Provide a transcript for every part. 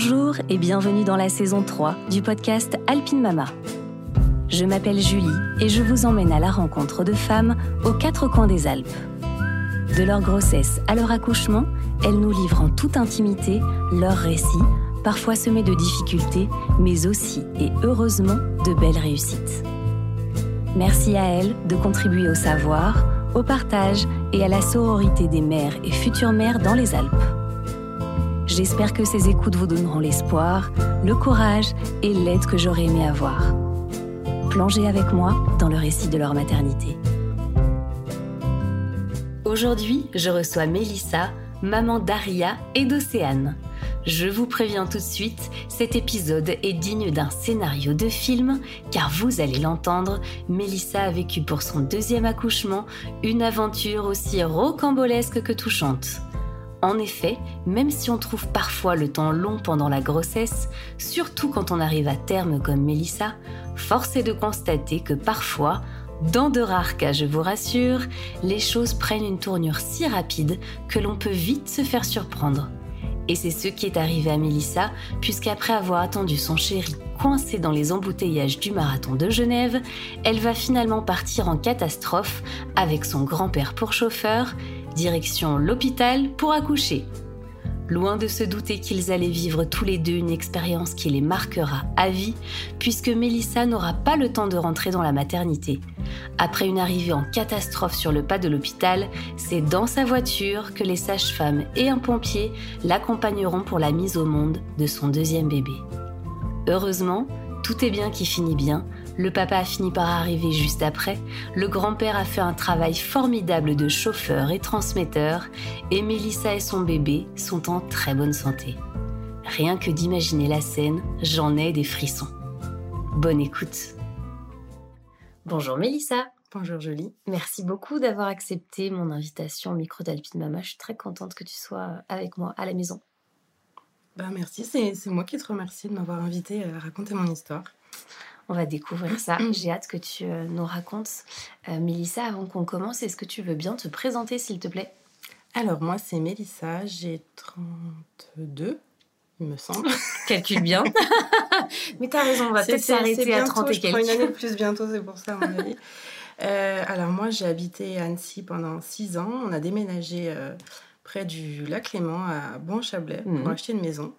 Bonjour et bienvenue dans la saison 3 du podcast Alpine Mama. Je m'appelle Julie et je vous emmène à la rencontre de femmes aux quatre coins des Alpes. De leur grossesse à leur accouchement, elles nous livrent en toute intimité leurs récits, parfois semés de difficultés, mais aussi et heureusement de belles réussites. Merci à elles de contribuer au savoir, au partage et à la sororité des mères et futures mères dans les Alpes. J'espère que ces écoutes vous donneront l'espoir, le courage et l'aide que j'aurais aimé avoir. Plongez avec moi dans le récit de leur maternité. Aujourd'hui, je reçois Mélissa, maman d'Aria et d'Océane. Je vous préviens tout de suite, cet épisode est digne d'un scénario de film, car vous allez l'entendre, Mélissa a vécu pour son deuxième accouchement une aventure aussi rocambolesque que touchante. En effet, même si on trouve parfois le temps long pendant la grossesse, surtout quand on arrive à terme comme Mélissa, force est de constater que parfois, dans de rares cas je vous rassure, les choses prennent une tournure si rapide que l'on peut vite se faire surprendre. Et c'est ce qui est arrivé à Mélissa, puisqu'après avoir attendu son chéri coincé dans les embouteillages du marathon de Genève, elle va finalement partir en catastrophe avec son grand-père pour chauffeur Direction l'hôpital pour accoucher. Loin de se douter qu'ils allaient vivre tous les deux une expérience qui les marquera à vie, puisque Mélissa n'aura pas le temps de rentrer dans la maternité. Après une arrivée en catastrophe sur le pas de l'hôpital, c'est dans sa voiture que les sages-femmes et un pompier l'accompagneront pour la mise au monde de son deuxième bébé. Heureusement, tout est bien qui finit bien, le papa a fini par arriver juste après. Le grand-père a fait un travail formidable de chauffeur et transmetteur. Et Mélissa et son bébé sont en très bonne santé. Rien que d'imaginer la scène, j'en ai des frissons. Bonne écoute. Bonjour Mélissa. Bonjour Jolie. Merci beaucoup d'avoir accepté mon invitation au micro d'Alpine Mama. Je suis très contente que tu sois avec moi à la maison. Bah merci, c'est moi qui te remercie de m'avoir invité à raconter mon histoire. On va découvrir ça. J'ai hâte que tu euh, nous racontes. Euh, Mélissa, avant qu'on commence, est-ce que tu veux bien te présenter, s'il te plaît? Alors, moi, c'est Mélissa, j'ai 32, il me semble. Calcule bien. Mais t'as raison, on va peut-être s'arrêter à 30 et quelques. Je une année de plus bientôt, c'est pour ça, à mon avis. Euh, alors, moi, j'ai habité à Annecy pendant 6 ans. On a déménagé près du lac Léman à Bon-Chablais pour mhm. acheter une maison.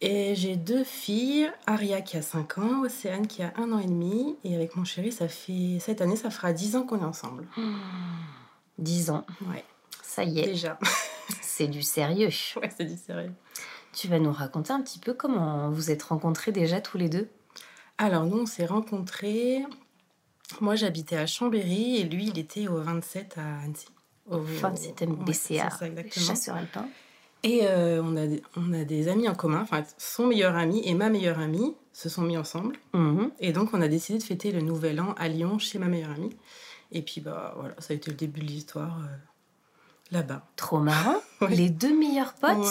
Et j'ai deux filles, Aria qui a 5 ans, Océane qui a un an et demi. Et avec mon chéri, ça fait cette année, ça fera 10 ans qu'on est ensemble. 10 ans. Ouais. Ça y est. Déjà. c'est du sérieux. Ouais, c'est du sérieux. Tu vas nous raconter un petit peu comment vous êtes rencontrés déjà tous les deux? Alors, nous, on s'est rencontrés. Moi, j'habitais à Chambéry et lui, il était au 27 à Annecy. Au 27e BCA, chasseur alpin. Et euh, on, a, on a des amis en commun, enfin son meilleur ami et ma meilleure amie se sont mis ensemble. Mhm. Et donc on a décidé de fêter le nouvel an à Lyon chez ma meilleure amie. Et puis bah voilà, ça a été le début de l'histoire euh, là-bas. Trop marrant. Les deux meilleurs potes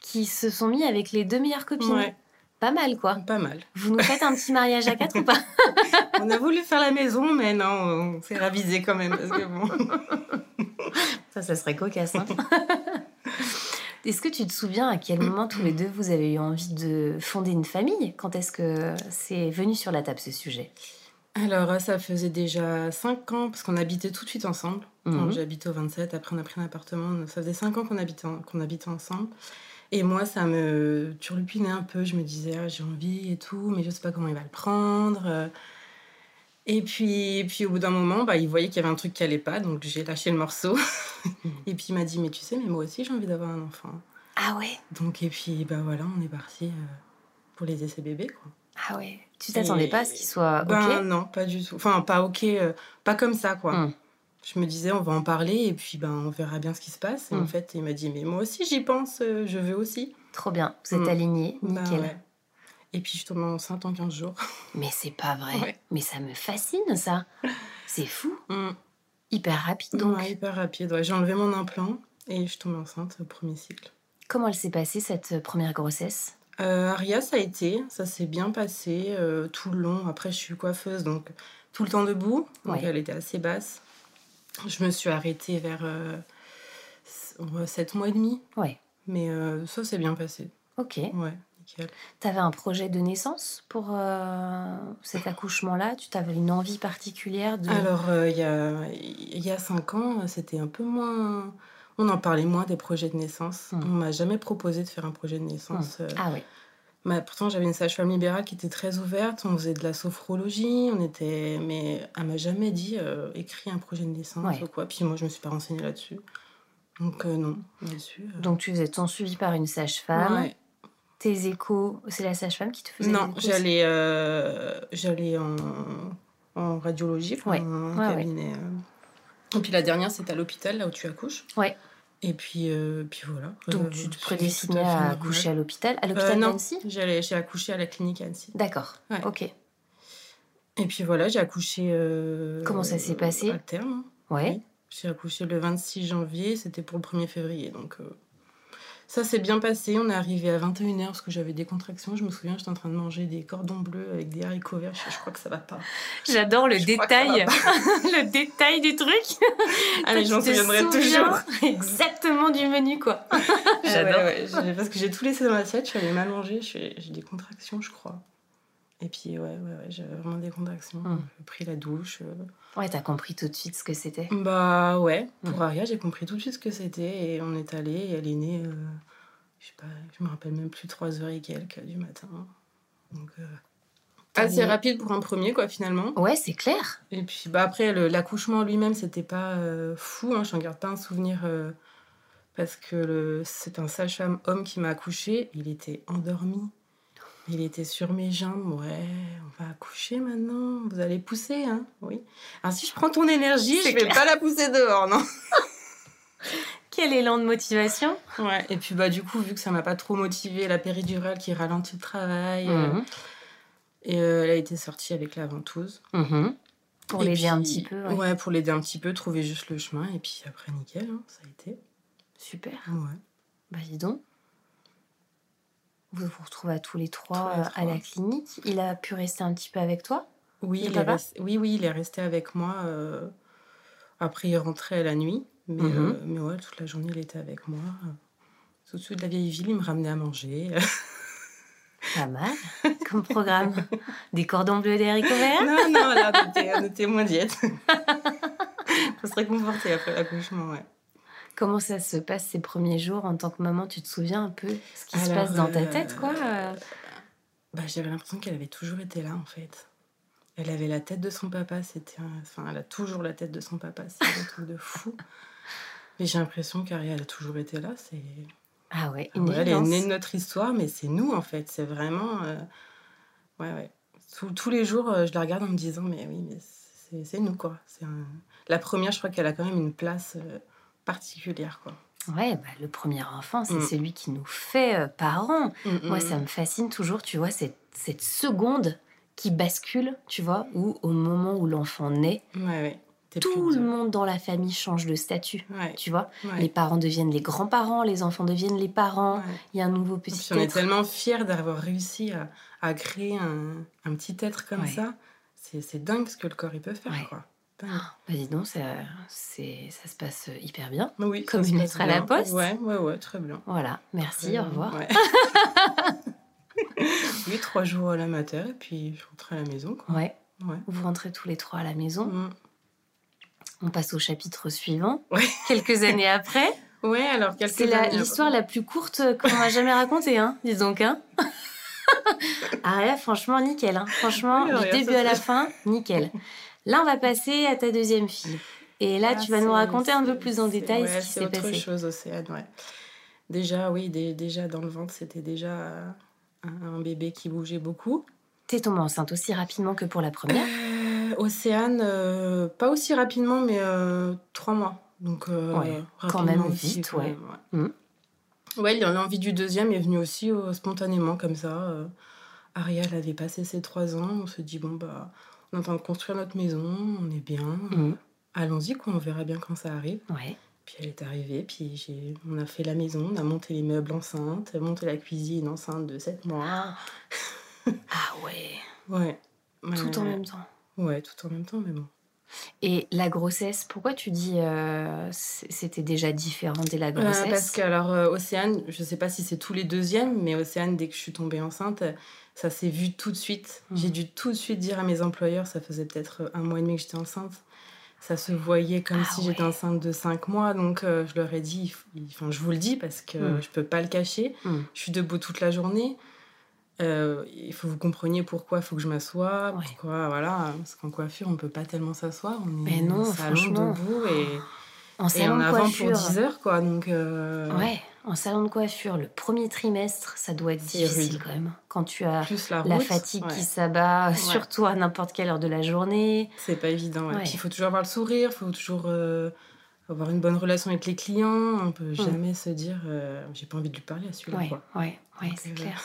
qui se sont mis avec les deux meilleures copines. Pas mal quoi. Pas mal. Vous nous faites un petit mariage à quatre ou pas? On a voulu faire la maison, mais non, on s'est ravisé quand même parce que bon. ça, ça serait cocasse. Hein est-ce que tu te souviens à quel moment tous les deux vous avez eu envie de fonder une famille? Quand est-ce que c'est venu sur la table ce sujet? Alors, ça faisait déjà 5 ans, parce qu'on habitait tout de suite ensemble. Mhm. J'habitais au 27, après on a pris un appartement. Ça faisait 5 ans qu'on habitait, qu'on habitait ensemble. Et moi, ça me turlupinait un peu. Je me disais, ah, j'ai envie et tout, mais je sais pas comment il va le prendre. Et puis, puis au bout d'un moment, bah, il voyait qu'il y avait un truc qui allait pas, donc j'ai lâché le morceau. et puis il m'a dit, mais tu sais, mais moi aussi j'ai envie d'avoir un enfant. Ah ouais? Donc, et puis, bah voilà, on est parti euh, pour les essais bébés, quoi. Ah ouais? Tu t'attendais pas à ce qu'il soit ben, Non, pas du tout. Enfin, pas ok, euh, pas comme ça, quoi. Hmm. Je me disais, on va en parler et puis ben, on verra bien ce qui se passe. Et en hmm. fait, il m'a dit, mais moi aussi j'y pense, euh, je veux aussi. Trop bien, vous êtes hmm. alignés, bah nickel. Et puis je tombe enceinte en 15 jours. Mais c'est pas vrai. Mais ça me fascine ça. C'est fou. Hyper rapide donc. Ouais, hyper rapide. J'ai enlevé mon implant et je tombe enceinte au premier cycle. Comment elle s'est passée cette première grossesse? Euh, Aria, ça a été, ça s'est bien passé euh, tout le long. Après, je suis coiffeuse, donc tout le temps debout. Donc elle était assez basse. Je me suis arrêtée vers euh, 7 mois et demi. Ouais. Mais euh, ça s'est bien passé. Ok. Ouais. Tu avais un projet de naissance pour euh, cet accouchement-là? Tu avais une envie particulière de... Alors, euh, il y, a, il y a cinq ans, c'était un peu moins... On en parlait moins des projets de naissance. Hmm. On m'a jamais proposé de faire un projet de naissance. euh, Ah oui. bah, pourtant, j'avais une sage-femme libérale qui était très ouverte. On faisait de la sophrologie. On était... Mais elle m'a jamais dit euh, écris un projet de naissance Ouais. ou quoi. Puis moi, je me suis pas renseignée là-dessus. Donc, euh, non, là-dessus. euh, Donc tu faisais ton suivi par une sage-femme. ouais. Tes échos, c'est la sage-femme qui te faisait Non, j'allais euh, j'allais en, en radiologie, enfin, Ouais, en ouais, cabinet. euh. Et puis la dernière, c'est à l'hôpital, là où tu accouches. Ouais. Et puis, euh, puis voilà. Donc Euh, tu te prédestinais à accoucher à l'hôpital À l'hôpital d'Annecy j'allais- j'ai accouché à la clinique à Annecy. D'accord. Ok. Et puis voilà, j'ai accouché. Comment ça s'est passé À terme. Ouais. Oui. J'ai accouché le 26 janvier, c'était pour le 1er février. Donc ça s'est bien passé. On est arrivé à 21h parce que j'avais des contractions. Je me souviens, j'étais en train de manger des cordons bleus avec des haricots verts. Je, je crois que ça va pas. J'adore le Je détail, le détail du truc. Ah, mais j'en souviendrai toujours. Exactement du menu, quoi. Ah J'adore. ouais, parce que j'ai tout laissé dans l'assiette, je suis allée mal manger, j'ai des contractions, je crois. Et puis, ouais, ouais, ouais j'avais vraiment des contractions. Hmm. J'ai pris la douche. euh. Ouais, t'as compris tout de suite ce que c'était? Bah ouais, pour Hmm. Aria, j'ai compris tout de suite ce que c'était. Et on est allé, et elle est née, euh, je sais pas, je me rappelle même plus, 3 heures et quelques du matin. Donc, euh, assez dit- rapide pour un premier, quoi, finalement? Ouais, c'est clair. Et puis bah après, l'accouchement lui-même, c'était pas euh, fou. Hein, J'en garde pas un souvenir euh, parce que c'est un sage-femme homme qui m'a accouché. Il était endormi. Il était sur mes jambes. Ouais, on va accoucher maintenant. Vous allez pousser, hein Oui. Alors si je prends ton énergie, je vais clair. pas la pousser dehors, non Quel élan de motivation. Ouais. Et puis bah du coup, vu que ça m'a pas trop motivé, la péridurale qui ralentit le travail. euh, Mhm. et euh, elle a été sortie avec la ventouse. Mhm. Pour l'aider un puis- petit peu. ouais. Ouais, pour l'aider un petit peu, trouver juste le chemin. Et puis après, nickel, hein, ça a été. Super. Ouais. Bah dis donc. Vous vous retrouvez à tous les trois Tous les euh, à la clinique. Il a pu rester un petit peu avec toi Oui, il est resté, oui, oui, il est resté avec moi. euh, Après, il rentrait la nuit. Mais, Mhm. euh, mais ouais, toute la journée, il était avec moi. Tout de suite de la vieille ville, il me ramenait à manger. Pas mal. Comme programme. Des cordons bleus des haricots verts non, non, là, on était, on était moins diète. Faut se réconforter après l'accouchement, ouais. Comment ça se passe ces premiers jours en tant que maman? Tu te souviens un peu ce qui se passe dans ta euh, tête, quoi euh? Bah, j'avais l'impression qu'elle avait toujours été là, en fait. Elle avait la tête de son papa, c'était un- Enfin, elle a toujours la tête de son papa, c'est un truc de fou. Mais j'ai l'impression qu'Ariel a toujours été là, c'est... Ah ouais, une elle est née de notre histoire, mais c'est nous en fait. C'est vraiment. euh, Ouais, ouais. Tous, tous les jours, euh, je la regarde en me disant, mais oui, mais c'est c'est nous quoi. C'est un- La première, je crois qu'elle a quand même une place euh, particulière quoi. Ouais, bah, le premier enfant, c'est Mm. celui qui nous fait euh, parents. Moi, Mm, ça mm. me fascine toujours, tu vois, cette, cette seconde qui bascule, tu vois, où au moment où l'enfant naît, Ouais, ouais. T'es tout le de- monde dans la famille change de statut. Ouais, Tu vois, les parents deviennent les grands-parents, les enfants deviennent les parents. Il y a un nouveau Et puis, petit on est tellement fiers d'avoir réussi à, à créer un, un petit être comme ça. C'est c'est dingue ce que le corps il peut faire quoi. Dingue. Bah dis donc, ça, c'est, ça se passe hyper bien. Oui, Comme une lettre à la poste. Ouais, ouais, ouais, très bien. Voilà, merci, Très au revoir. ouais. oui, trois jours à la mater et puis je rentrais à la maison. Quoi. Ouais, Ouais. vous rentrez tous les trois à la maison. Mm. On passe au chapitre suivant. Ouais. Quelques années après. Ouais, alors quelques C'est la- années l'histoire la plus courte qu'on m'a jamais racontée, hein, dis donc. Hein. ah là, franchement, nickel. Hein. Franchement, Oui, du début à la fin, nickel. Là, on va passer à ta deuxième fille. Et là, Ah, tu vas nous c'est- raconter un peu c'est- plus en c'est- détail ouais, ce qui c'est s'est autre passé. chose, Océane, ouais. Déjà, oui, dé- déjà dans le ventre, c'était déjà un, bébé qui bougeait beaucoup. T'es tombée enceinte aussi rapidement que pour la première. Euh, Océane, euh, pas aussi rapidement, mais euh, trois mois. Donc, Ouais, quand même aussi, vite, quand ouais. même, ouais. Ouais, l'envie du deuxième est venue aussi spontanément, comme ça. Ariel avait passé ses trois ans. On se dit, bon, bah, on est en train de construire notre maison, on est bien. Mhm. Allons-y, quoi, on verra bien quand ça arrive. Ouais. Puis elle est arrivée, puis j'ai... on a fait la maison, on a monté les meubles enceintes, monté la cuisine enceinte de 7 mois. Ah ouais. Ouais. Tout en même temps. Ouais, tout en même temps, mais bon. Et la grossesse, pourquoi tu dis euh, c'était déjà différent dès la euh, grossesse? Parce que, alors, euh, Océane, je ne sais pas si c'est tous les deuxièmes, mais Océane, dès que je suis tombée enceinte, ça s'est vu tout de suite. Mmh. J'ai dû tout de suite dire à mes employeurs, ça faisait peut-être un mois et demi que j'étais enceinte. Ça se voyait comme ah si j'étais enceinte de cinq mois, donc je leur ai dit, enfin, je vous le dis parce que mmh. je ne peux pas le cacher. Mmh. Je suis debout toute la journée. Euh, il faut que vous compreniez pourquoi il faut que je m'assoie, pourquoi, voilà, parce qu'en coiffure, on ne peut pas tellement s'asseoir, on est Mais non, salon debout et, en salon de avant coiffure. pour 10 heures, quoi, donc... Euh, ouais, en salon de coiffure, le premier trimestre, ça doit être difficile quand même, quand tu as la, fatigue qui s'abat, surtout à n'importe quelle heure de la journée. C'est pas évident, il faut toujours avoir le sourire, il faut toujours... Euh, avoir une bonne relation avec les clients, on peut mm. jamais se dire j'ai pas envie de lui parler à celui-là. Ouais, ouais, ouais c'est clair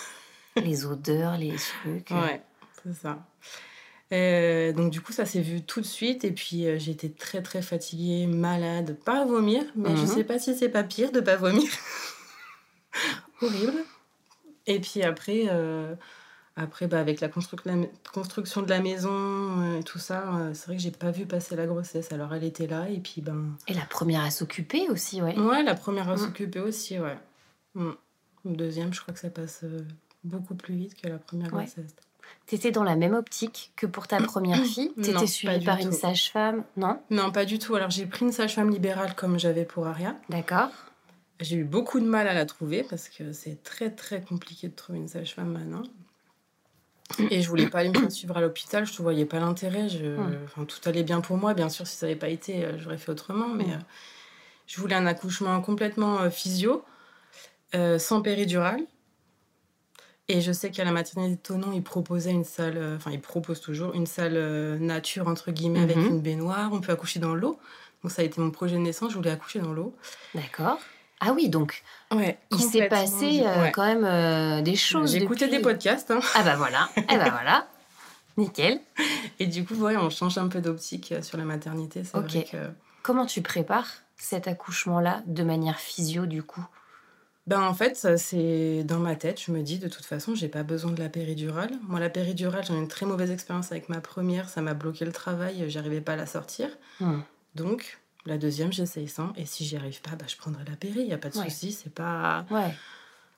les odeurs, les trucs. Ouais, c'est ça. Euh, donc du coup, ça s'est vu tout de suite. Et puis, euh, j'étais très, très fatiguée, malade. Pas à vomir, mais je je mhm. sais pas si c'est pas pire de pas vomir. Horrible. Et puis après, euh, après bah, avec la, construction de la maison et tout ça, c'est vrai que j'ai pas vu passer la grossesse. Alors, elle était là et puis... ben. Et la première à s'occuper aussi, ouais. Ouais, la première à mm. s'occuper aussi, ouais. Mm. Deuxième, je crois que ça passe beaucoup plus vite que la première grossesse. Tu étais dans la même optique que pour ta première fille? Tu étais suivie par une sage-femme? Non? Non, pas du tout. Alors j'ai pris une sage-femme libérale comme j'avais pour Aria. D'accord. J'ai eu beaucoup de mal à la trouver parce que c'est très très compliqué de trouver une sage-femme maintenant. Et je voulais pas aller me faire suivre à l'hôpital, je ne voyais pas l'intérêt. Je... Hmm. Enfin, tout allait bien pour moi, bien sûr, si ça n'avait pas été, euh, j'aurais fait autrement. Mais hmm. euh, je voulais un accouchement complètement euh, physio, sans péridurale. Et je sais qu'à la maternité de Tonon, ils proposaient une salle, euh, enfin, ils proposent toujours une salle euh, nature, entre guillemets, avec mhm. une baignoire. On peut accoucher dans l'eau. Donc, ça a été mon projet de naissance. Je voulais accoucher dans l'eau. D'accord. Ah oui, donc ouais, il s'est passé euh, quand même des choses. J'ai écouté des podcasts. Hein. Ah bah voilà, eh bah voilà, nickel. Et du coup, ouais, on change un peu d'optique sur la maternité. Ok. que... Comment tu prépares cet accouchement-là de manière physio du coup? Ben en fait, c'est dans ma tête, je me dis de toute façon, j'ai pas besoin de la péridurale. Moi, la péridurale, j'ai eu une très mauvaise expérience avec ma première, ça m'a bloqué le travail, j'arrivais pas à la sortir. Hmm. Donc, la deuxième, j'essaye sans, et si j'y arrive pas, bah, je prendrai la péri, il y a pas de souci, c'est pas. Ouais.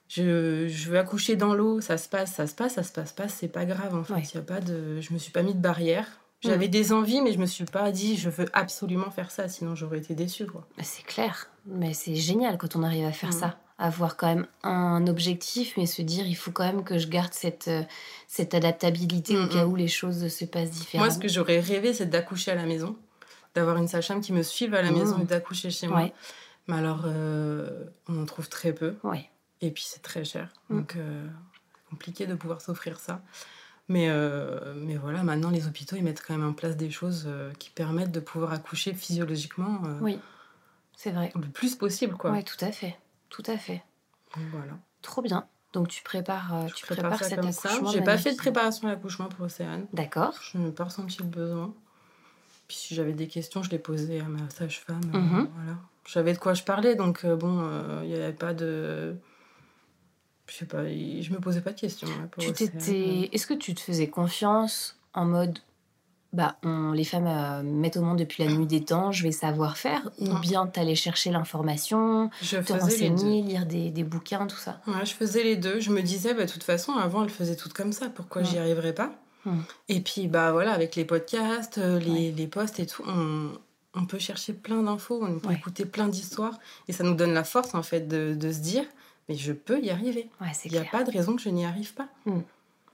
Je, je veux accoucher dans l'eau, ça se passe, ça se passe, ça se passe pas, c'est pas grave en fait. Y a pas de... Je me suis pas mis de barrière. J'avais hmm. des envies, mais je me suis pas dit je veux absolument faire ça, sinon j'aurais été déçue. Bah, c'est clair, mais c'est génial quand on arrive à faire hmm. ça avoir quand même un objectif, mais se dire il faut quand même que je garde cette, euh, cette adaptabilité au cas où les choses se passent différemment. Moi, ce que j'aurais rêvé, c'est d'accoucher à la maison, d'avoir une sage-femme qui me suive à la maison mmh. et d'accoucher chez moi. Mais alors, euh, on en trouve très peu. Et puis, c'est très cher. Mmh. Donc, euh, compliqué de pouvoir s'offrir ça. Mais, mais voilà, maintenant, les hôpitaux, ils mettent quand même en place des choses qui permettent de pouvoir accoucher physiologiquement. oui, c'est vrai. Le plus possible, quoi. Oui, tout à fait. Tout à fait. voilà. Trop bien. Donc tu prépares, euh, tu prépares cet accouchement. J'ai pas fait de préparation à l'accouchement pour Océane. D'accord. Je n'ai pas ressenti le besoin. Puis si j'avais des questions, je les posais à ma sage-femme. Euh, mhm. voilà. Je savais de quoi je parlais, donc euh, bon, il n'y avait pas de. Je sais pas, je me posais pas de questions. Est-ce que tu te faisais confiance en mode bah, on, les femmes euh, mettent au monde depuis la nuit des temps, je vais savoir faire, ou bien t'allais chercher l'information, te renseigner, lire des, des, bouquins, tout ça. Ouais, je faisais les deux. Je me disais, bah, de toute façon, avant, elles faisaient toutes comme ça, pourquoi j'y arriverais pas Et puis, bah voilà, avec les podcasts, euh, les, les posts et tout, on, on peut chercher plein d'infos, on peut écouter plein d'histoires, et ça nous donne la force, en fait, de, de se dire, mais je peux y arriver. Il n'y a pas de raison que je n'y arrive pas. Hmm.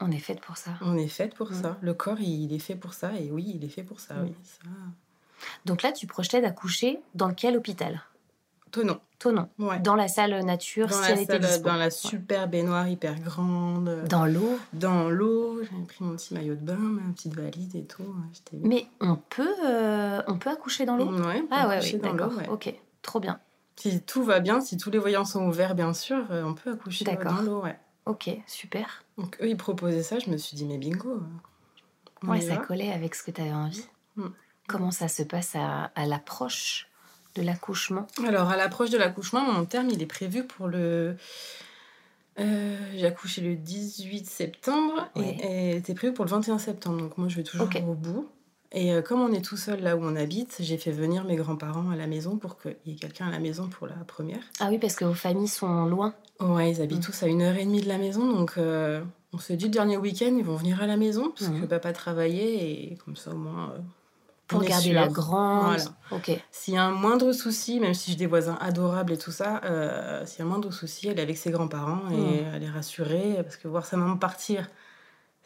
On est faite pour ça. On est faite pour ça. Le corps, il est fait pour ça. Et oui, il est fait pour ça. Oui, ça. Donc là, tu projetais d'accoucher dans quel hôpital? Tonon. Tonon. Ouais. Dans la salle nature, dans si la elle était dispo. Dans la super baignoire hyper grande. Dans l'eau Dans l'eau. J'avais pris mon petit maillot de bain, ma petite valise et tout. Mais on peut, euh, on peut accoucher dans l'eau? Ouais, ah ouais, oui, d'accord. Ok, trop bien. Si tout va bien, si tous les voyants sont ouverts, bien sûr, euh, on peut accoucher dans l'eau, ouais. Ok, super. Donc eux, ils proposaient ça, je me suis dit, mais bingo. Ouais, ça collait avec ce que tu avais envie. Mm. Comment ça se passe à, l'approche de l'accouchement? Alors, à l'approche de l'accouchement, mon terme, il est prévu pour le... Euh, j'ai accouché le 18 septembre et, c'était prévu pour le 21 septembre. Donc moi, je vais toujours au bout. Et euh, comme on est tout seul là où on habite, j'ai fait venir mes grands-parents à la maison pour qu'il y ait quelqu'un à la maison pour la première. Ah oui, parce que vos familles sont loin. Ouais, ils habitent mm. tous à une heure et demie de la maison, donc euh, on s'est dit le dernier week-end, ils vont venir à la maison parce mm. que papa travaillait et comme ça au moins. Euh, pour garder la grande. Ok. S'il y a un moindre souci, même si j'ai des voisins adorables et tout ça, s'il y a un moindre souci, elle est avec ses grands-parents et mm. elle est rassurée parce que voir sa maman partir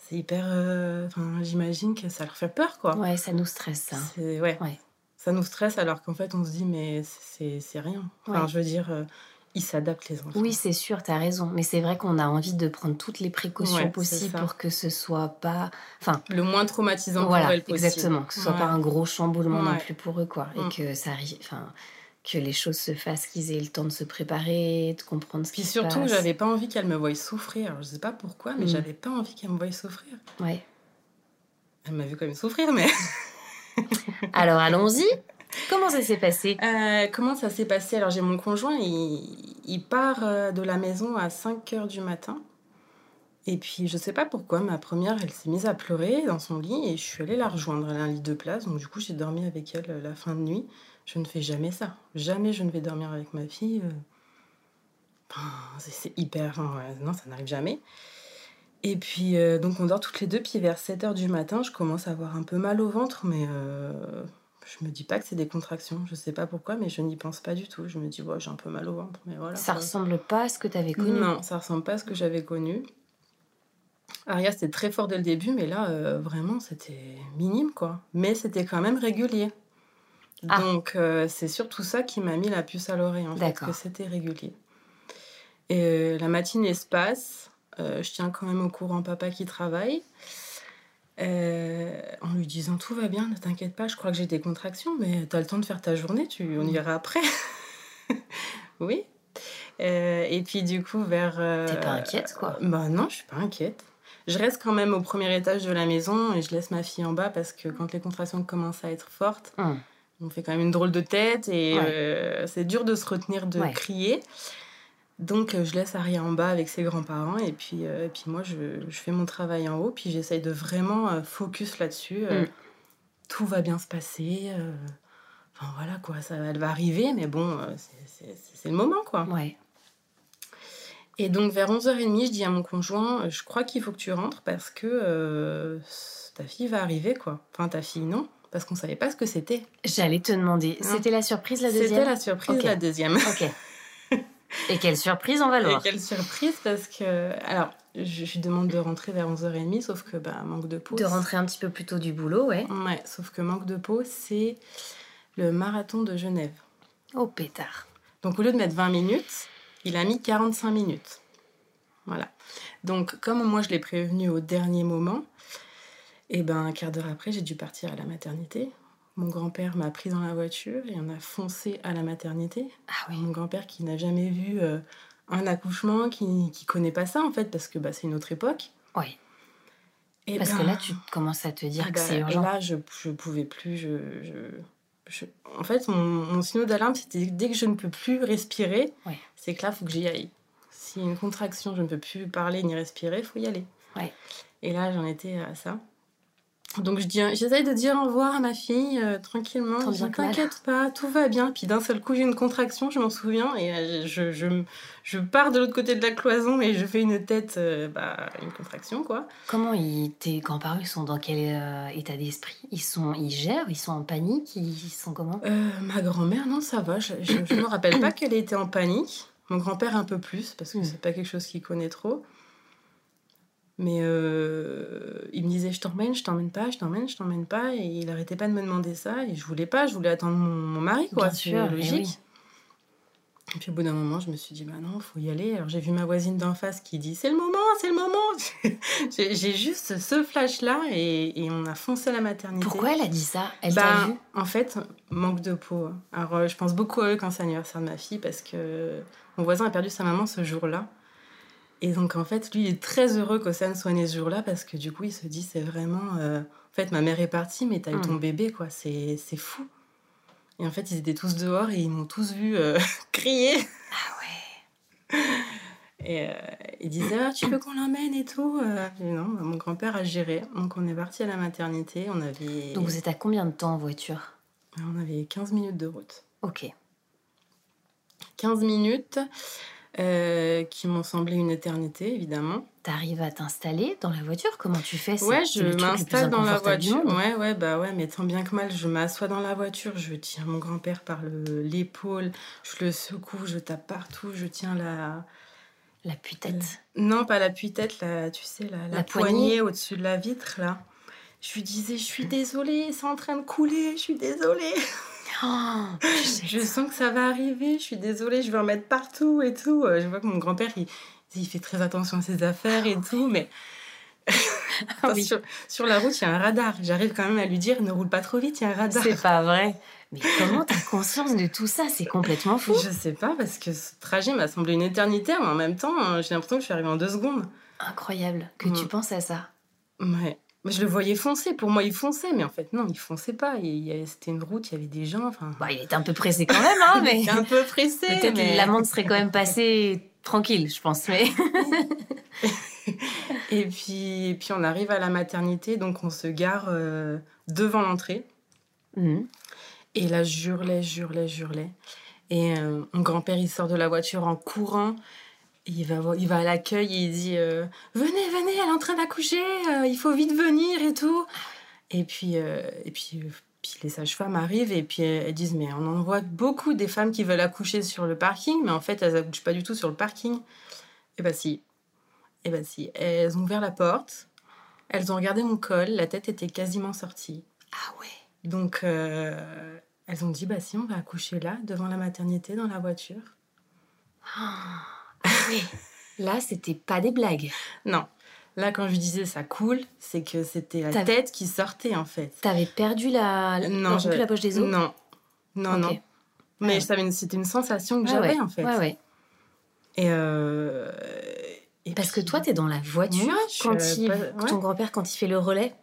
c'est hyper. Euh, j'imagine que ça leur fait peur, quoi. Ouais, ça nous stresse, ça. Ouais. ouais. Ça nous stresse alors qu'en fait, on se dit, mais c'est rien. Enfin, je veux dire, euh, ils s'adaptent, les enfants. Oui, c'est sûr, tu as raison. Mais c'est vrai qu'on a envie de prendre toutes les précautions possibles pour que ce soit pas. Enfin. Le moins traumatisant pour elles possible. Exactement. Que ce soit pas un gros chamboulement non plus pour eux, quoi. Et mm. que ça arrive. Enfin que les choses se fassent, qu'ils aient le temps de se préparer, de comprendre ce Puis qui surtout, j'avais pas envie qu'elle me voie souffrir. Je sais pas pourquoi, mais mm. j'avais pas envie qu'elle me voie souffrir. Ouais. Elle m'a vu quand même souffrir, mais. Alors allons-y. Comment ça s'est passé? Euh, Comment ça s'est passé? Alors j'ai mon conjoint, il, il part euh, de la maison à 5 heures du matin. Et puis je sais pas pourquoi, ma première, elle s'est mise à pleurer dans son lit et je suis allée la rejoindre. Elle a un lit de place, donc du coup j'ai dormi avec elle euh, la fin de nuit. Je ne fais jamais ça. Jamais je ne vais dormir avec ma fille. Euh. c'est hyper. non, ça n'arrive jamais. Et puis, euh, donc, on dort toutes les deux. Puis, vers 7 h du matin, je commence à avoir un peu mal au ventre, mais euh, je me dis pas que c'est des contractions. Je sais pas pourquoi, mais je n'y pense pas du tout. Je me dis, ouais, j'ai un peu mal au ventre. Mais voilà, ça ressemble pas à ce que tu avais connu Non, ça ressemble pas à ce que j'avais connu. Aria, c'était très fort dès le début, mais là, vraiment, c'était minime, quoi. Mais c'était quand même régulier. Ah. Donc, euh, c'est surtout ça qui m'a mis la puce à l'oreille, en fait, que c'était régulier. Et euh, la matinée se passe. Euh, je tiens quand même au courant papa qui travaille. en lui disant tout va bien, ne t'inquiète pas, je crois que j'ai des contractions, mais tu as le temps de faire ta journée, tu, on y verra après. oui. et puis du coup, vers... T'es pas inquiète, quoi Bah non, je suis pas inquiète. Je reste quand même au premier étage de la maison et je laisse ma fille en bas parce que quand les contractions commencent à être fortes, hum on fait quand même une drôle de tête et euh, c'est dur de se retenir de crier. Donc euh, je laisse Aria en bas avec ses grands-parents et puis, euh, et puis moi je, je, fais mon travail en haut puis j'essaye de vraiment focus là-dessus. Mm. Tout va bien se passer. Enfin voilà quoi, ça, elle va arriver mais bon, c'est le moment quoi. Ouais. Et donc vers 11h30, je dis à mon conjoint, je crois qu'il faut que tu rentres parce que ta fille va arriver quoi. Enfin ta fille non parce qu'on savait pas ce que c'était. J'allais te demander, c'était la surprise la deuxième? C'était la surprise la deuxième. Ok. Et quelle surprise on va le voir. Et quelle surprise parce que alors je, lui demande de rentrer vers 11h30 sauf que bah manque de peau. De rentrer un petit peu plus tôt du boulot, ouais. Ouais, sauf que manque de peau, c'est le marathon de Genève. Oh pétard. Donc au lieu de mettre 20 minutes, il a mis 45 minutes. Voilà. Donc comme moi je l'ai prévenu au dernier moment, et ben un quart d'heure après, j'ai dû partir à la maternité. Mon grand-père m'a pris dans la voiture et on a foncé à la maternité. Ah oui. Mon grand-père qui n'a jamais vu euh, un accouchement, qui ne connaît pas ça en fait, parce que bah, c'est une autre époque. Oui. Et parce que là, ben, tu commences à te dire ah que c'est bah, urgent. Là, je ne pouvais plus. Je, je, En fait, mon, mon signal d'alarme, c'était dès que je ne peux plus respirer, c'est que là, il faut que j'y aille. S'il y a une contraction, je ne peux plus parler ni respirer, il faut y aller. Ouais. Et là, j'en étais à ça. Donc je dis, j'essaye de dire au revoir à ma fille euh, tranquillement. Je t'inquiète pas, tout va bien. Puis d'un seul coup, j'ai une contraction, je m'en souviens, et euh, je, je, je, pars de l'autre côté de la cloison et je fais une tête, euh, bah, une contraction quoi. Comment ils, tes grands-parents sont dans quel état d'esprit? Ils sont, ils gèrent, ils sont en panique, ils sont comment? Ma grand-mère, non, ça va. Je, ne me rappelle pas qu'elle était en panique. Mon grand-père un peu plus parce que hmm. c'est pas quelque chose qu'il connaît trop. Mais euh, il me disait je t'emmène, je t'emmène pas, je t'emmène, je t'emmène pas. Et il arrêtait pas de me demander ça. Et je voulais pas, je voulais attendre mon, mari, quoi. C'est eh logique. Et puis au bout d'un moment, je me suis dit, bah non, faut y aller. Alors j'ai vu ma voisine d'en face qui dit, c'est le moment, c'est le moment. j'ai juste ce flash-là et, et, on a foncé à la maternité. Pourquoi elle a dit ça? Elle bah, t'a vu? En fait, manque de peau. Alors euh, je pense beaucoup à eux quand c'est l'anniversaire de ma fille parce que mon voisin a perdu sa maman ce jour-là. Et donc, en fait, lui, il est très heureux qu'Océane soit née ce jour-là parce que du coup, il se dit, c'est vraiment. Euh, en fait, ma mère est partie, mais t'as eu ton hmm. bébé, quoi. C'est fou. Et en fait, ils étaient tous dehors et ils m'ont tous vu euh, crier. Ah ouais. Et, euh, il disait ah, Tu veux qu'on l'emmène et tout et Non, bah, mon grand-père a géré. Donc on est parti à la maternité. On avait... Donc vous êtes à combien de temps en voiture? On avait 15 minutes de route. Ok. 15 minutes. Euh, qui m'ont semblé une éternité, évidemment. T'arrives à t'installer dans la voiture? Comment tu fais? Ouais, je m'installe dans la voiture. Ouais, ouais, bah ouais, mais tant bien que mal, je m'assois dans la voiture, je tiens mon grand-père par l'épaule, je le secoue, je tape partout, je tiens la... La puitette Non, pas la la, tu sais, la, la, poignée, au-dessus de la vitre, là. Je lui disais, je suis désolée, c'est en train de couler, je suis désolée. Oh, je sens que ça va arriver, je suis désolée, je vais en mettre partout et tout. Euh, je vois que mon grand-père, il, il, fait très attention à ses affaires et tout, mais ah sur, la route, il y a un radar. J'arrive quand même à lui dire, ne roule pas trop vite, il y a un radar. C'est pas vrai. Mais comment t'as conscience de tout ça? C'est complètement fou. Je sais pas, parce que ce trajet m'a semblé une éternité, mais en même temps, euh, j'ai l'impression que je suis arrivée en deux secondes. Incroyable que tu penses à ça? Ouais je le voyais foncer. Pour moi, il fonçait, mais en fait, non, il fonçait pas. C'était une route, il y avait des gens. Enfin... Bah, il était un peu pressé quand même, hein, mais... un peu pressé. Peut-être mais... l'amende serait quand même passée tranquille, je pense. Mais... et, puis, et puis, on arrive à la maternité, donc on se gare euh, devant l'entrée. Mhm. Et là, je hurlais, hurlais, hurlais. Et euh, mon grand-père, il sort de la voiture en courant il va, il va à l'accueil et il dit euh, Venez, venez, elle est en train d'accoucher, euh, il faut vite venir et tout. Et puis, euh, et puis, puis les sages-femmes arrivent et puis elles, disent Mais on en voit beaucoup des femmes qui veulent accoucher sur le parking, mais en fait, elles n'accouchent pas du tout sur le parking. Et bah si. Et bah si. Elles ont ouvert la porte, elles ont regardé mon col, la tête était quasiment sortie. Ah ouais. Donc, elles ont dit Bah si, on va accoucher là, devant la maternité, dans la voiture. Ah. Là, c'était pas des blagues. Non. Là, quand je disais ça coule, c'est que c'était la tête qui sortait en fait. T'avais perdu la, non, la poche des os Non, non, non. Mais c'était une sensation que j'avais en fait. Ouais, ouais. Et, euh... Parce que toi, t'es dans la voiture quand ton grand-père, quand il fait le relais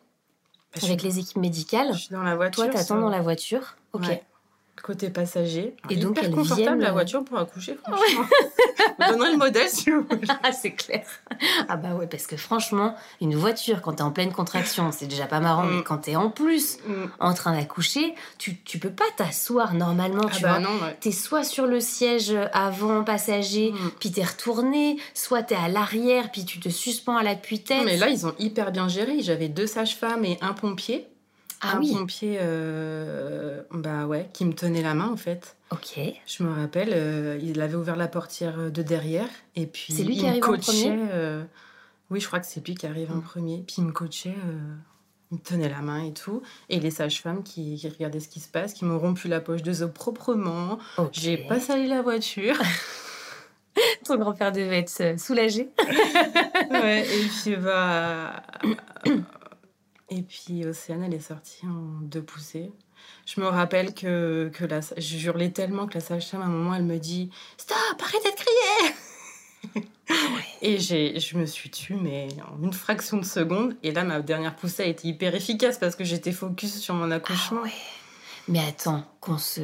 bah, avec les équipes médicales. Je suis dans la voiture. Toi, t'attends dans la voiture. Ok côté passager. Et donc, elle confortable la voiture pour accoucher, franchement. vous donnerez le modèle si vous voulez. Ah, c'est clair. Ah bah ouais, parce que franchement, une voiture, quand t'es en pleine contraction, c'est déjà pas marrant, mais mm. quand t'es en plus mm. en train d'accoucher, tu, tu peux pas t'asseoir normalement, ah tu bah vois. Non, T'es soit sur le siège avant passager, mm. puis t'es retourné, soit t'es à l'arrière, puis tu te suspends à la tête Mais là, ils ont hyper bien géré. J'avais deux sages-femmes et un pompier. Ah un oui. pompier, euh, bah ouais, qui me tenait la main en fait. Ok. Je me rappelle, euh, il avait ouvert la portière de derrière et puis c'est lui qui arrive en premier. Euh, oui, je crois que c'est lui qui arrive en mm. premier. Puis il me coachait, il me tenait la main et tout. Et les sages-femmes qui, regardaient ce qui se passe, qui m'ont rompu la poche de os proprement. J'ai pas sali la voiture. Ton grand-père devait être soulagé. ouais, et puis bah. Et puis Océane, elle est sortie en deux poussées. Je me rappelle que, que je hurlais tellement que la sage-femme, à un moment, elle me dit Stop, arrêtez de crier Et je me suis tue, mais en une fraction de seconde. Et là, ma dernière poussée a été hyper efficace parce que j'étais focus sur mon accouchement. Ah mais attends, qu'on se,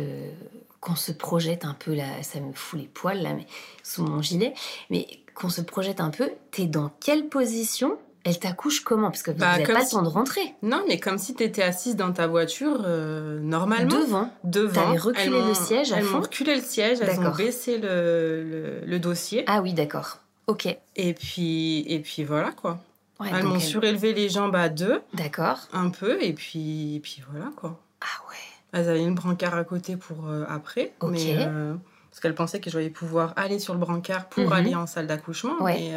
qu'on se projette un peu là, ça me fout les poils là, mais sous mon gilet, mais qu'on se projette un peu, t'es dans quelle position? Elle t'accouche comment? Parce que vous n'avez bah, pas le temps de rentrer. Non, mais comme si tu étais assise dans ta voiture, euh, normalement. Devant. Devant. T'avais reculé le siège à Elles m'ont reculé le siège, elles ont baissé le, le, dossier. Ah oui, d'accord. Ok. Et puis, et puis voilà, quoi. elles m'ont surélevé les jambes à deux. D'accord. Un peu, et puis, et puis voilà, quoi. Ah ouais. Elles avaient une brancard à côté pour euh, après. Ok. Mais, euh, parce qu'elles pensaient que je vais pouvoir aller sur le brancard pour mhm. aller en salle d'accouchement. Ouais.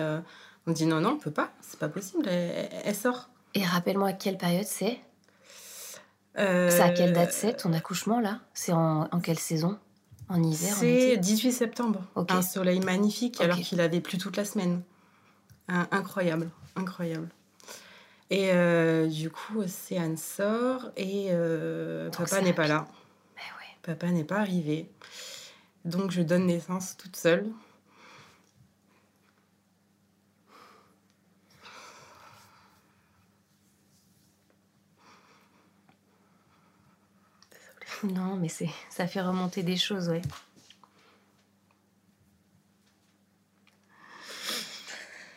On dit non, non, on peut pas, c'est pas possible, elle, sort. Et rappelle-moi à quelle période c'est? Euh... C'est à quelle date c'est ton accouchement là? C'est en, quelle saison? En hiver C'est 18 septembre. Un soleil magnifique alors qu'il avait plu toute la semaine. incroyable, incroyable. Et euh, du coup, Océane sort et euh, papa n'est pas là. Ben ouais. Papa n'est pas arrivé. Donc je donne naissance toute seule. Non, mais c'est ça fait remonter des choses, ouais.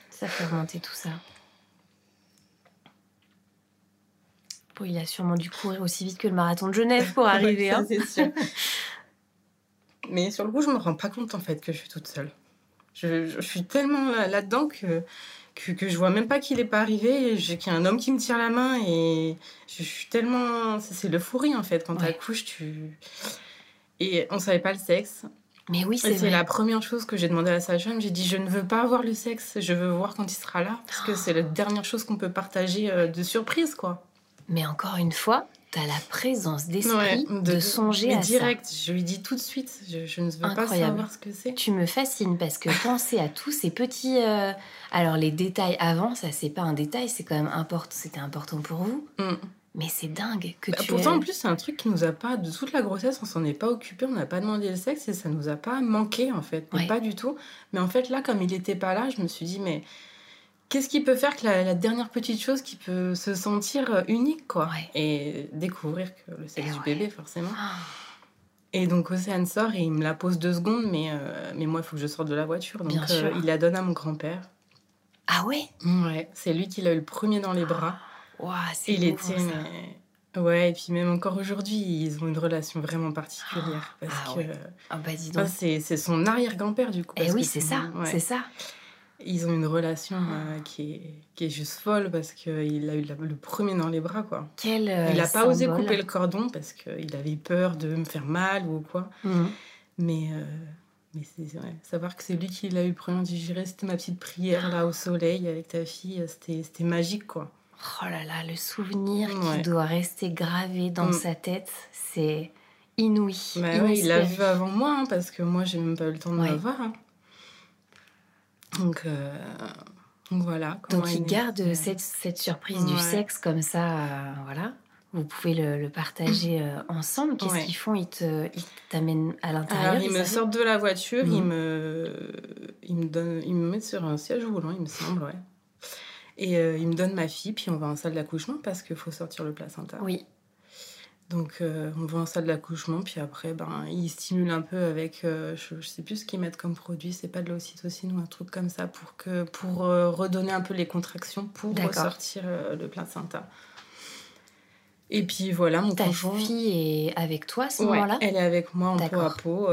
Ça fait remonter tout ça. Bon, il a sûrement dû courir aussi vite que le marathon de Genève pour arriver. hein. c'est sûr. Mais sur le coup, je me rends pas compte en fait que je suis toute seule. Je, je suis tellement là-dedans que, que, que, je vois même pas qu'il est pas arrivé, qu'il y a un homme qui me tire la main et je suis tellement. C'est l'euphorie en fait. Quand ouais. tu accouches, tu. Et on savait pas le sexe. Mais oui, c'est C'est la première chose que j'ai demandé à la sage-femme. J'ai dit, je ne veux pas avoir le sexe, je veux voir quand il sera là. Parce que c'est la dernière chose qu'on peut partager euh, de surprise, quoi. Mais encore une fois, tu as la présence d'esprit ouais, de, de, songer à direct, ça. je lui dis tout de suite, je, je ne veux Incroyable. pas savoir ce que c'est. Tu me fascines parce que penser à tous ces petits... Euh... Alors les détails avant, ça c'est pas un détail, c'est quand même important, c'était important pour vous. Mm. Mais c'est dingue que bah, tu. Pourtant, aies... en plus, c'est un truc qui nous a pas. De toute la grossesse, on s'en est pas occupé, on n'a pas demandé le sexe et ça nous a pas manqué, en fait. Ouais. Pas du tout. Mais en fait, là, comme il était pas là, je me suis dit, mais qu'est-ce qui peut faire que la, la, dernière petite chose qui peut se sentir unique, quoi ouais. Et découvrir que le sexe et du ouais. bébé, forcément. Et donc, Océane sort et il me la pose deux secondes, mais, euh, mais moi, il faut que je sorte de la voiture. Donc, euh, il la donne à mon grand-père. Ah ouais? Ouais, c'est lui qui l'a eu le premier dans les bras. Wow, c'est il était. Mais... Ouais, et puis même encore aujourd'hui, ils ont une relation vraiment particulière. Parce ah que. Ouais. Ah bah dis donc. Enfin, c'est son arrière-grand-père, du coup. Eh oui, c'est ça, ouais. c'est ça. Ils ont une relation euh, qui, est, qui est juste folle parce qu'il a eu le premier dans les bras, quoi. Quel euh, Il n'a pas osé couper le cordon parce qu'il avait peur de me faire mal ou quoi. Mmh. Mais, euh, mais c'est ouais, savoir que c'est lui qui l'a eu le premier digéré, c'était ma petite prière là au soleil avec ta fille, c'était magique, quoi. Oh là là, le souvenir ouais. qui doit rester gravé dans mmh. sa tête, c'est inouï. Bah ouais, il l'a vu avant moi, hein, parce que moi, j'ai même pas eu le temps de ouais. l'avoir. Hein. Donc, euh, donc, voilà. Donc il garde euh... cette, cette, surprise ouais. du sexe comme ça, euh, voilà. Vous pouvez le, le partager ensemble. Qu'est-ce qu'ils font? Ils t'amènent à l'intérieur Alors, ils me sortent de la voiture, mmh. ils, me, ils, me donnent, ils me mettent sur un siège roulant, il me semble, ouais. Et euh, il me donne ma fille, puis on va en salle d'accouchement parce qu'il faut sortir le placenta. Oui. Donc euh, on va en salle d'accouchement, puis après, ben, il stimule un peu avec, euh, je, je sais plus ce qu'ils mettent comme produit, c'est pas de l'ocytocine ou un truc comme ça, pour, que, pour euh, redonner un peu les contractions, pour ressortir le placenta. Et puis voilà, mon Ta conjoint... fille est avec toi à ce ouais, moment-là? elle est avec moi en peau à peau.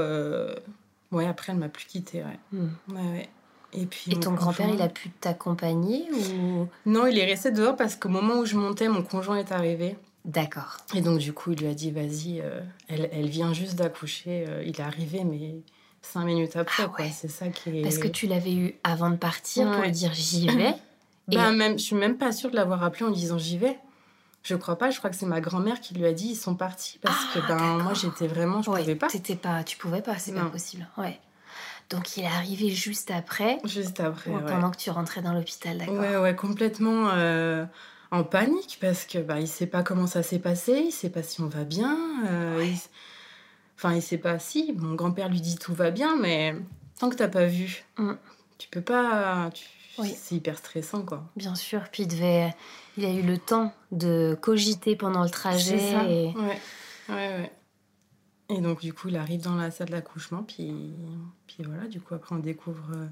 Ouais, après, elle m'a plus quittée, ouais. Mm. ouais, ouais. Et, puis, et ton grand-père, il a pu t'accompagner ou? Non, il est resté dehors parce qu'au moment où je montais, mon conjoint est arrivé. D'accord. Et donc, du coup, il lui a dit Vas-y, euh, elle, elle, vient juste d'accoucher. Euh, il est arrivé, mais cinq minutes après, ah. Ouais. C'est ça qui est. Parce que tu l'avais eu avant de partir ouais. pour lui dire J'y vais. bah, et... même, je suis même pas sûre de l'avoir appelé en disant J'y vais. Je crois pas, je crois que c'est ma grand-mère qui lui a dit ils sont partis parce ah, que ben moi j'étais vraiment je ouais, pouvais pas. T'étais pas tu pouvais pas, c'est pas possible. Ouais. Donc il est arrivé juste après. Juste après. Ouais, pendant que tu rentrais dans l'hôpital, d'accord. Ouais, ouais, complètement euh, en panique parce que bah, il sait pas comment ça s'est passé, il sait pas si on va bien. Euh, ouais. il... Enfin, il sait pas si. Mon grand-père lui dit tout va bien, mais tant que t'as pas vu, mm. tu peux pas. Tu... Oui. C'est hyper stressant, quoi. Bien sûr. Puis il devait, il a eu le temps de cogiter pendant le trajet. C'est ça. Et... Ouais, ouais, ouais. Et donc, du coup, il arrive dans la salle d'accouchement, puis, puis voilà, du coup, après, on découvre euh,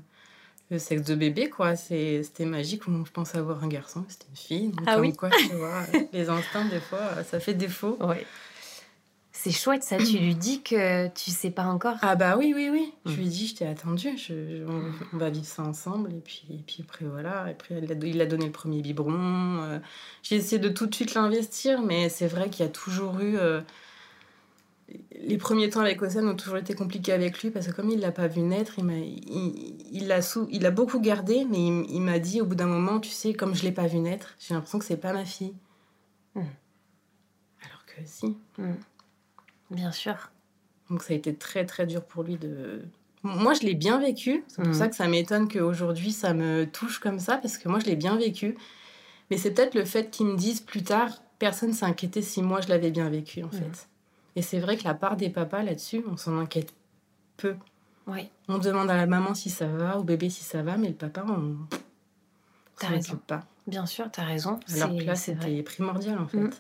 le sexe de bébé, quoi. C'était magique. Je pensais avoir un garçon, c'était une fille. Donc, ah comme oui quoi, tu vois, les instincts, des fois, ça fait défaut. Ouais. C'est chouette, ça. tu lui dis que tu sais pas encore Ah, bah oui, oui, oui. Je lui dis, je t'ai attendu. Je, on, on, va vivre ça ensemble. Et puis, et puis après, voilà. Et après, il a donné le premier biberon. Euh, J'ai essayé de tout de suite l'investir, mais c'est vrai qu'il y a toujours eu. Euh, les premiers temps avec Océane ont toujours été compliqués avec lui parce que comme il l'a pas vu naître, il, a, il, il, a sous, il a beaucoup gardé, mais il, il m'a dit au bout d'un moment, tu sais, comme je l'ai pas vu naître, j'ai l'impression que c'est pas ma fille. Mmh. Alors que si. Mmh. Bien sûr. Donc ça a été très très dur pour lui de. Moi, je l'ai bien vécu. C'est pour mmh. ça que ça m'étonne qu'aujourd'hui ça me touche comme ça parce que moi je l'ai bien vécu. Mais c'est peut-être le fait qu'ils me disent plus tard, personne s'est inquiété si moi je l'avais bien vécu en fait. Et c'est vrai que la part des papas là-dessus, on s'en inquiète peu. Oui. On demande à la maman si ça va, au bébé si ça va, mais le papa, on t'as raison. pas. Bien sûr, tu as raison. Alors que là, c'était primordial en fait. Mmh.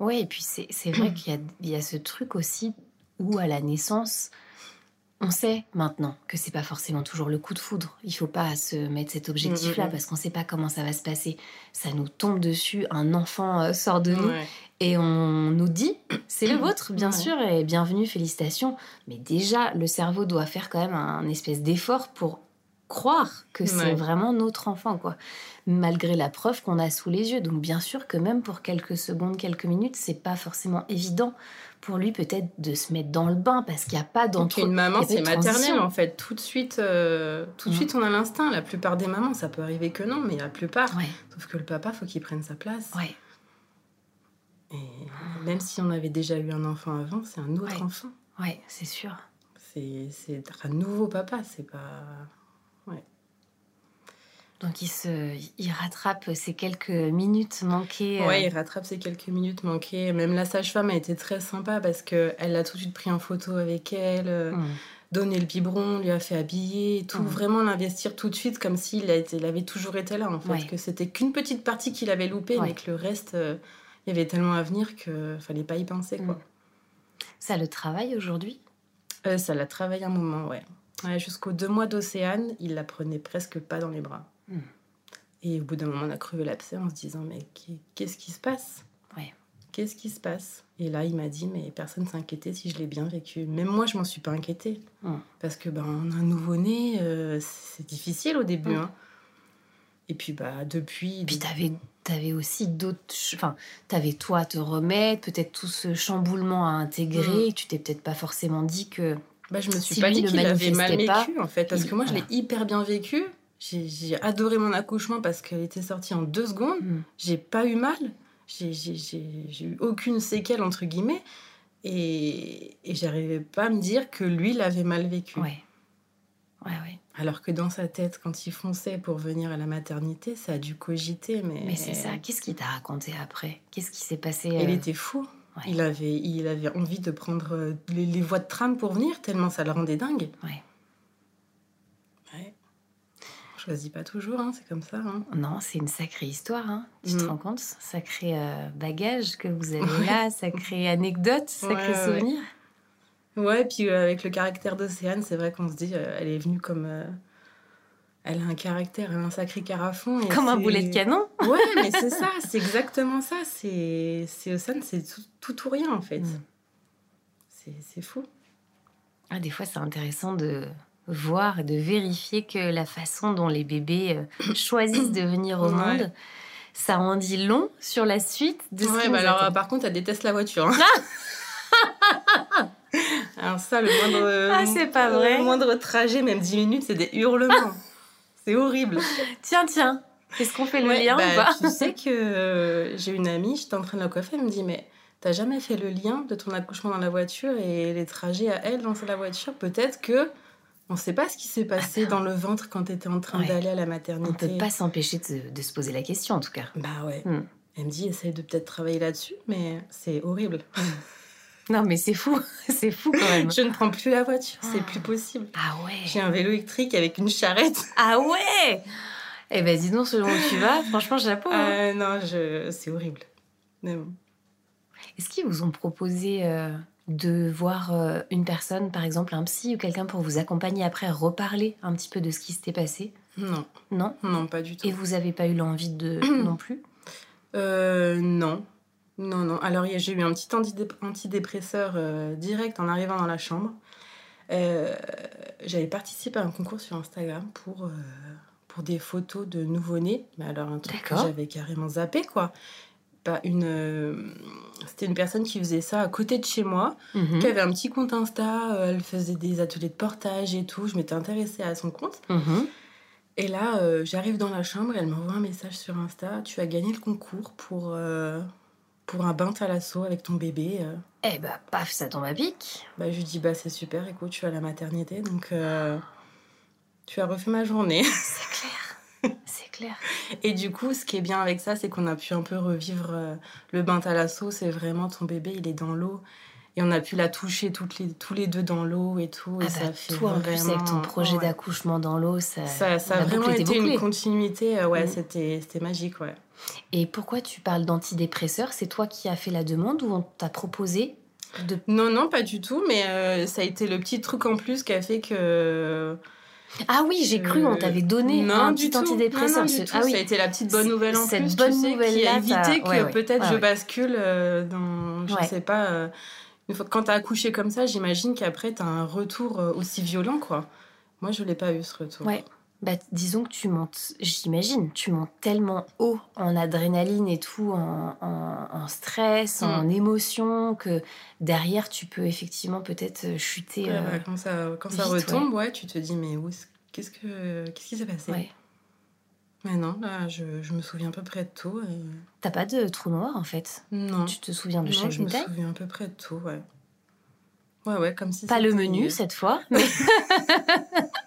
Oui, et puis c'est vrai qu'il y, y, a ce truc aussi où à la naissance, on sait maintenant que c'est pas forcément toujours le coup de foudre. Il faut pas se mettre cet objectif-là parce qu'on sait pas comment ça va se passer. Ça nous tombe dessus, un enfant euh, sort de nous et on nous dit c'est le vôtre, bien sûr, et bienvenue, félicitations. Mais déjà, le cerveau doit faire quand même un espèce d'effort pour croire que c'est vraiment notre enfant, quoi. Malgré la preuve qu'on a sous les yeux. Donc, bien sûr que même pour quelques secondes, quelques minutes, c'est pas forcément évident pour lui peut-être de se mettre dans le bain parce qu'il n'y a pas d'entre. Une maman, c'est maternel en fait. Tout de suite, euh, tout de mm. suite, on a l'instinct. La plupart des mamans, ça peut arriver que non, mais la plupart. Sauf que le papa, faut qu'il prenne sa place. Ouais. Et même si on avait déjà eu un enfant avant, c'est un autre enfant. Ouais, c'est sûr. C'est un nouveau papa, c'est pas. Donc il, se, il rattrape ces quelques minutes manquées. Euh. Ouais, il rattrape ces quelques minutes manquées. Même la sage-femme a été très sympa parce qu'elle l'a tout de suite pris en photo avec elle, euh, mmh. donné le biberon, lui a fait habiller, tout. Mmh. Vraiment l'investir tout de suite comme s'il il avait toujours été là en fait. Que c'était qu'une petite partie qu'il avait loupée, mais que le reste, euh, il y avait tellement à venir qu'il fallait pas y penser. quoi. Mmh. Ça le travaille aujourd'hui? Ça l'a travaillé un moment, ouais. ouais Jusqu'aux deux mois d'Océane, il la prenait presque pas dans les bras. Et au bout d'un moment, on a crevé l'abcès en se disant Mais qu'est-ce qui se passe? Qu'est-ce qui se passe? Et là, il m'a dit Mais personne s'inquiétait si je l'ai bien vécu. Même moi, je m'en suis pas inquiétée. Hmm. Parce que ben, on a un nouveau-né, euh, c'est difficile au début. Hmm. Hein. Et puis, bah, depuis. Puis, t'avais avais aussi d'autres. Enfin, t'avais toi à te remettre, peut-être tout ce chamboulement à intégrer. Tu t'es peut-être pas forcément dit que. Bah, je me suis pas dit qu'il avait mal vécu, en fait. Parce que moi, je l'ai hyper bien vécu. J'ai adoré mon accouchement parce qu'elle était sortie en deux secondes. Mm. J'ai pas eu mal. J'ai eu aucune séquelle, entre guillemets. Et, et j'arrivais pas à me dire que lui l'avait mal vécu. Ouais. Ouais, ouais. Alors que dans sa tête, quand il fonçait pour venir à la maternité, ça a dû cogiter. Mais, mais c'est ça. Qu'est-ce qu'il t'a raconté après? Qu'est-ce qui s'est passé Il était fou. Il, avait, il avait envie de prendre euh, les, les, voies de tram pour venir, tellement ça le rendait dingue. Ouais choisit pas toujours, hein, c'est comme ça. Hein. Non, c'est une sacrée histoire. Hein. Tu te mm. rends compte? Sacré euh, bagage que vous avez là, sacré anecdote, sacré souvenir. Ouais. puis euh, avec le caractère d'Océane, c'est vrai qu'on se dit, euh, elle est venue comme. elle a un caractère, elle a un sacré carafon. comme un boulet de canon Ouais, mais c'est ça, c'est exactement ça. C'est Océane, c'est tout, ou rien en fait. Mm. C'est fou. Ah, des fois, c'est intéressant de voir et de vérifier que la façon dont les bébés euh, choisissent de venir au monde, ça en dit long sur la suite de ce Ouais, bah alors par contre, elle déteste la voiture. Hein. alors ça, le moindre, ah, c'est pas vrai. Le moindre trajet, même 10 minutes, c'est des hurlements. c'est horrible. Tiens, tiens, est-ce qu'on fait le lien ou bah, pas Tu sais que euh, j'ai une amie, j'étais en train de la coiffer, elle me dit, mais t'as jamais fait le lien de ton accouchement dans la voiture et les trajets à elle dans la voiture? Peut-être que on ne sait pas ce qui s'est passé dans le ventre quand tu étais en train d'aller à la maternité. On ne peut pas s'empêcher de, se poser la question, en tout cas. Bah ouais. Elle me dit, essaye de peut-être travailler là-dessus, mais c'est horrible. Non, mais c'est fou, c'est fou quand même. Je ne prends plus la voiture, c'est plus possible. Ah ouais. J'ai un vélo électrique avec une charrette. Ah ouais Eh ben dis donc, selon où tu vas, franchement, chapeau. Hein. Euh, non, je... c'est horrible. Mais bon. Est-ce qu'ils vous ont proposé euh, de voir euh, une personne, par exemple un psy ou quelqu'un pour vous accompagner après, reparler un petit peu de ce qui s'était passé? Non. Non? Non, pas du tout. Et vous n'avez pas eu l'envie de non plus? Euh, Non. Non, non. Alors j'ai eu un petit antidépresseur euh, direct en arrivant dans la chambre. J'avais participé à un concours sur Instagram pour, pour des photos de nouveau-nés. Mais alors un truc que j'avais carrément zappé, quoi une. Euh, c'était une personne qui faisait ça à côté de chez moi, mhm. qui avait un petit compte Insta. Euh, elle faisait des ateliers de portage et tout. Je m'étais intéressée à son compte. Mhm. Et là, euh, j'arrive dans la chambre, elle m'envoie un message sur Insta. Tu as gagné le concours pour, pour un bain à l'assaut avec ton bébé. Eh bah, paf, ça tombe à pic. Bah, je lui dis, bah, c'est super, écoute, tu es à la maternité, donc tu as refait ma journée. C'est clair. C'est clair. Et du coup, ce qui est bien avec ça, c'est qu'on a pu un peu revivre euh, le bain à l'assaut. C'est vraiment ton bébé, il est dans l'eau. Et on a pu la toucher toutes les, tous les deux dans l'eau et tout. et ah ça bah, fait toi, en plus, avec ton projet d'accouchement dans l'eau, ça, ça, ça a vraiment été une continuité. Euh, ouais, mm. c'était, c'était magique, ouais. Et pourquoi tu parles d'antidépresseurs? C'est toi qui as fait la demande ou on t'a proposé Non, non, pas du tout, mais euh, ça a été le petit truc en plus qui a fait que... Ah oui, j'ai cru, on t'avait donné non, un petit antidépresseur. Ah oui. Ça a été la petite bonne nouvelle en Cette bonne nouvelle qui a évité que peut-être je bascule euh, dans, je sais pas, euh, une fois, quand t'as accouché comme ça, j'imagine qu'après t'as un retour aussi violent, quoi. Moi, je l'ai pas eu ce retour. Ouais. Bah, disons que tu montes, j'imagine, tu montes tellement haut en adrénaline et tout, en, stress, en mm. émotion, que derrière, tu peux effectivement peut-être euh, chuter. Euh, bah, quand ça, quand ça retombe, ouais. tu te dis, mais où qu'est-ce, que, qu'est-ce qui s'est passé? Mais non, là, je, je, me souviens à peu près de tout. Et... T'as pas de trou noir, en fait? Non. Tu te souviens de chaque détail je me souviens à peu près de tout, ouais. Ouais, ouais, comme si Pas le menu, cette fois, mais...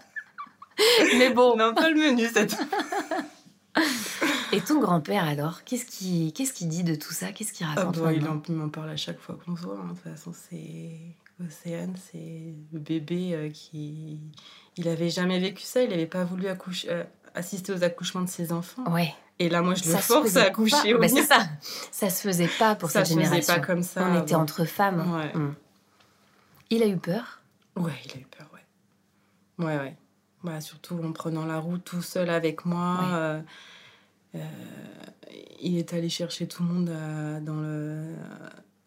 Mais bon. Non, pas le menu cette Et ton grand-père alors Qu'est-ce qu'il qu'est-ce qui dit de tout ça? Qu'est-ce qu'il raconte ah bah, Il m'en parle à chaque fois qu'on se voit. Hein. De toute façon, c'est Océane, c'est le bébé euh, qui. Il avait jamais vécu ça. Il n'avait pas voulu accoucher, euh, assister aux accouchements de ses enfants. Ouais. Et là, moi, je le force à accoucher. Bah, c'est ça. Ça se faisait pas pour ça cette génération. Ça se faisait pas comme ça. On était entre femmes. Ouais. Hmm. Il a eu peur? Ouais, il a eu peur, ouais. Ouais, ouais. Bah, surtout en prenant la route tout seul avec moi. Euh, euh, il est allé chercher tout le monde à, dans le,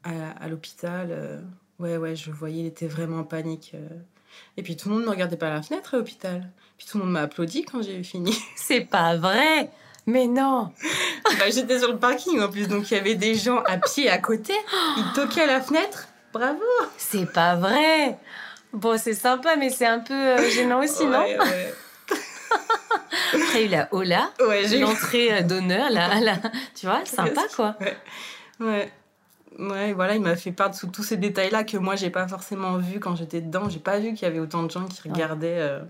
à, l'hôpital. Euh, ouais, ouais, je voyais, il était vraiment en panique. Et puis tout le monde ne regardait pas à la fenêtre à l'hôpital. Puis tout le monde m'a applaudi quand j'ai fini. C'est pas vrai mais non bah, J'étais sur le parking en plus, donc il y avait des gens à pied à côté. Ils toquaient à la fenêtre. Bravo C'est pas vrai Bon, c'est sympa, mais c'est un peu euh, gênant aussi, non ouais. Après, il a Ola, l'entrée euh, d'honneur, là, là, tu vois, sympa, quoi. Ouais. ouais. voilà, il m'a fait part de tous ces détails-là que moi, j'ai pas forcément vu quand j'étais dedans. J'ai pas vu qu'il y avait autant de gens qui regardaient. Euh.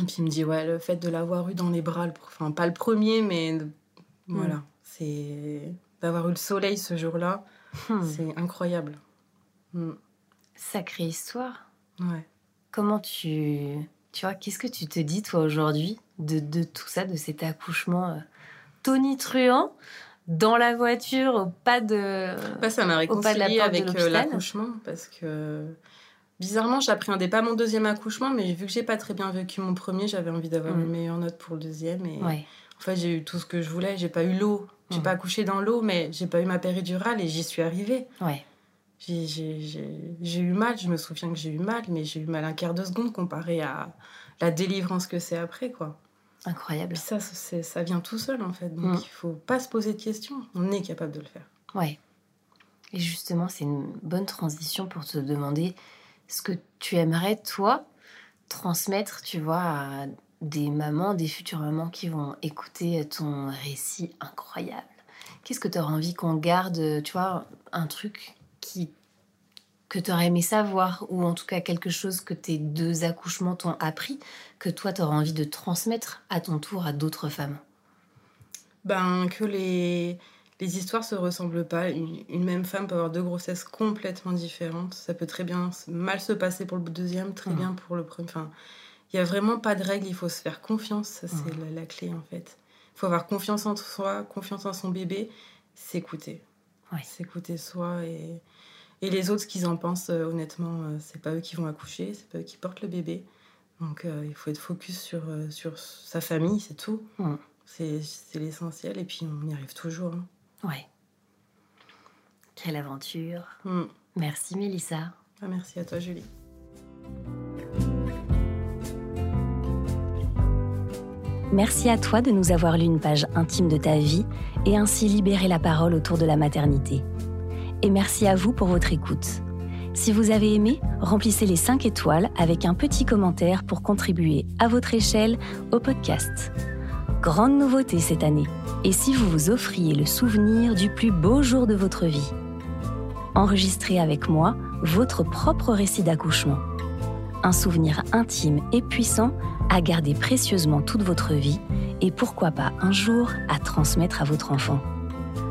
Et puis il me dit, ouais, le fait de l'avoir eu dans les bras, enfin, pas le premier, mais voilà, mm. c'est d'avoir eu le soleil ce jour-là, hmm. c'est incroyable. Mm. Sacrée histoire. Ouais. Comment tu. Tu vois, qu'est-ce que tu te dis, toi, aujourd'hui, de, de, tout ça, de cet accouchement euh, tonitruant dans la voiture, au pas de. Bah, ça m'a réconcilié avec euh, l'accouchement, parce que. Bizarrement, j'appréhendais pas mon deuxième accouchement, mais vu que j'ai pas très bien vécu mon premier, j'avais envie d'avoir une mm. meilleure note pour le deuxième. Et en fait, j'ai eu tout ce que je voulais. J'ai pas eu l'eau. J'ai mm. pas accouché dans l'eau, mais j'ai pas eu ma péridurale et j'y suis arrivée. Ouais. J'ai eu mal, je me souviens que j'ai eu mal, mais j'ai eu mal un quart de seconde comparé à la délivrance que c'est après, quoi. Incroyable. ça, ça vient tout seul, en fait. Donc, mm. il faut pas se poser de questions. On est capable de le faire. Ouais. Et justement, c'est une bonne transition pour te demander ce que tu aimerais, toi, transmettre, tu vois, à des mamans, des futures mamans qui vont écouter ton récit incroyable. Qu'est-ce que tu auras envie qu'on garde, tu vois, un truc qui que tu aurais aimé savoir, ou en tout cas quelque chose que tes deux accouchements t'ont appris, que toi, tu auras envie de transmettre à ton tour à d'autres femmes? Ben, que les, les histoires se ressemblent pas. Une, même femme peut avoir deux grossesses complètement différentes. Ça peut très bien mal se passer pour le deuxième, très mmh. bien pour le premier. Enfin, il n'y a vraiment pas de règle, il faut se faire confiance, ça c'est mmh. la, clé en fait. Il faut avoir confiance en soi, confiance en son bébé, s'écouter. S'écouter soi et et les autres, ce qu'ils en pensent, euh, honnêtement, euh, c'est pas eux qui vont accoucher, c'est pas eux qui portent le bébé. Donc euh, il faut être focus sur, sur sa famille, c'est tout. Mm. C'est l'essentiel et puis on y arrive toujours. Hein. Ouais. Quelle aventure. Mm. Merci Mélissa. Ah, merci à toi Julie. Merci à toi de nous avoir lu une page intime de ta vie et ainsi libérer la parole autour de la maternité et merci à vous pour votre écoute. Si vous avez aimé, remplissez les 5 étoiles avec un petit commentaire pour contribuer à votre échelle au podcast. Grande nouveauté cette année, et si vous vous offriez le souvenir du plus beau jour de votre vie? Enregistrez avec moi votre propre récit d'accouchement. Un souvenir intime et puissant à garder précieusement toute votre vie et pourquoi pas un jour à transmettre à votre enfant.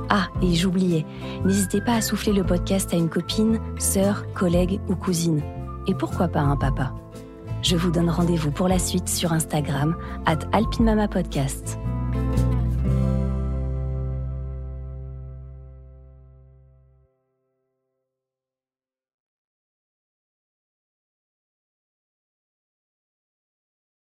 Ah, et j'oubliais, n'hésitez pas à souffler le podcast à une copine, sœur, collègue ou cousine. Et pourquoi pas un papa? Je vous donne rendez-vous pour la suite sur Instagram, at alpinmamapodcast.